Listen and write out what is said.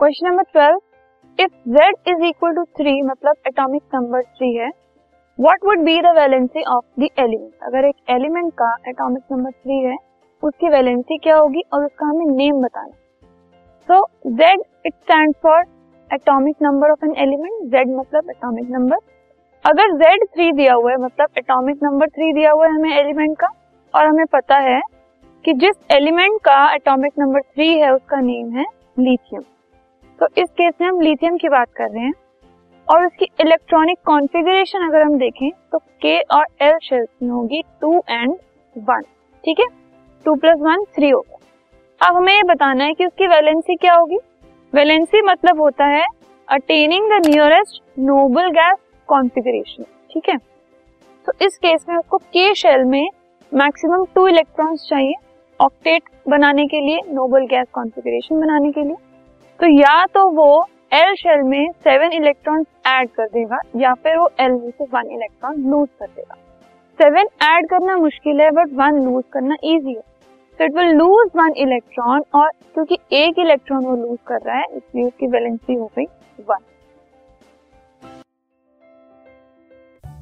Question number twelve if z is equal to three मतलब atomic number three है what would be the valency of the element अगर एक element का atomic number three है, उसकी valency क्या होगी और उसका हमें नेम बताना so z it stand for atomic number of an element z मतलब एटॉमिक नंबर अगर z थ्री दिया हुआ है मतलब एटॉमिक नंबर थ्री दिया हुआ है हमें एलिमेंट का, और हमें पता है कि जिस एलिमेंट का एटॉमिक नंबर थ्री है, उसका नेम है लिथियम तो इस केस में हम लिथियम की बात कर रहे हैं और उसकी इलेक्ट्रॉनिक कॉन्फ़िगरेशन अगर हम देखें तो के और एल शेल्स में होगी टू एंड वन ठीक है? टू प्लस वन थ्री होगा। अब हमें ये बताना है कि उसकी वैलेंसी क्या होगी? वैलेंसी मतलब होता है attaining the nearest noble gas configuration ठीक है? तो इस केस में उसको के शेल में मैक्सिमम टू इलेक्ट्रॉन्स चाहिए ऑक्टेट बनाने के लिए नोबल गैस कॉन्फ़िगरेशन बनाने के लिए। तो या तो वो एल शेल में सेवन इलेक्ट्रॉन ऐड कर देगा, या फिर वो एल में से वन इलेक्ट्रॉन लूज कर देगा। सेवन ऐड करना मुश्किल है बट वन लूज करना इजी है। तो it will lose one electron और क्योंकि एक इलेक्ट्रॉन वो लूज कर रहा है, इसलिए उसकी वैलेंसी हो गई one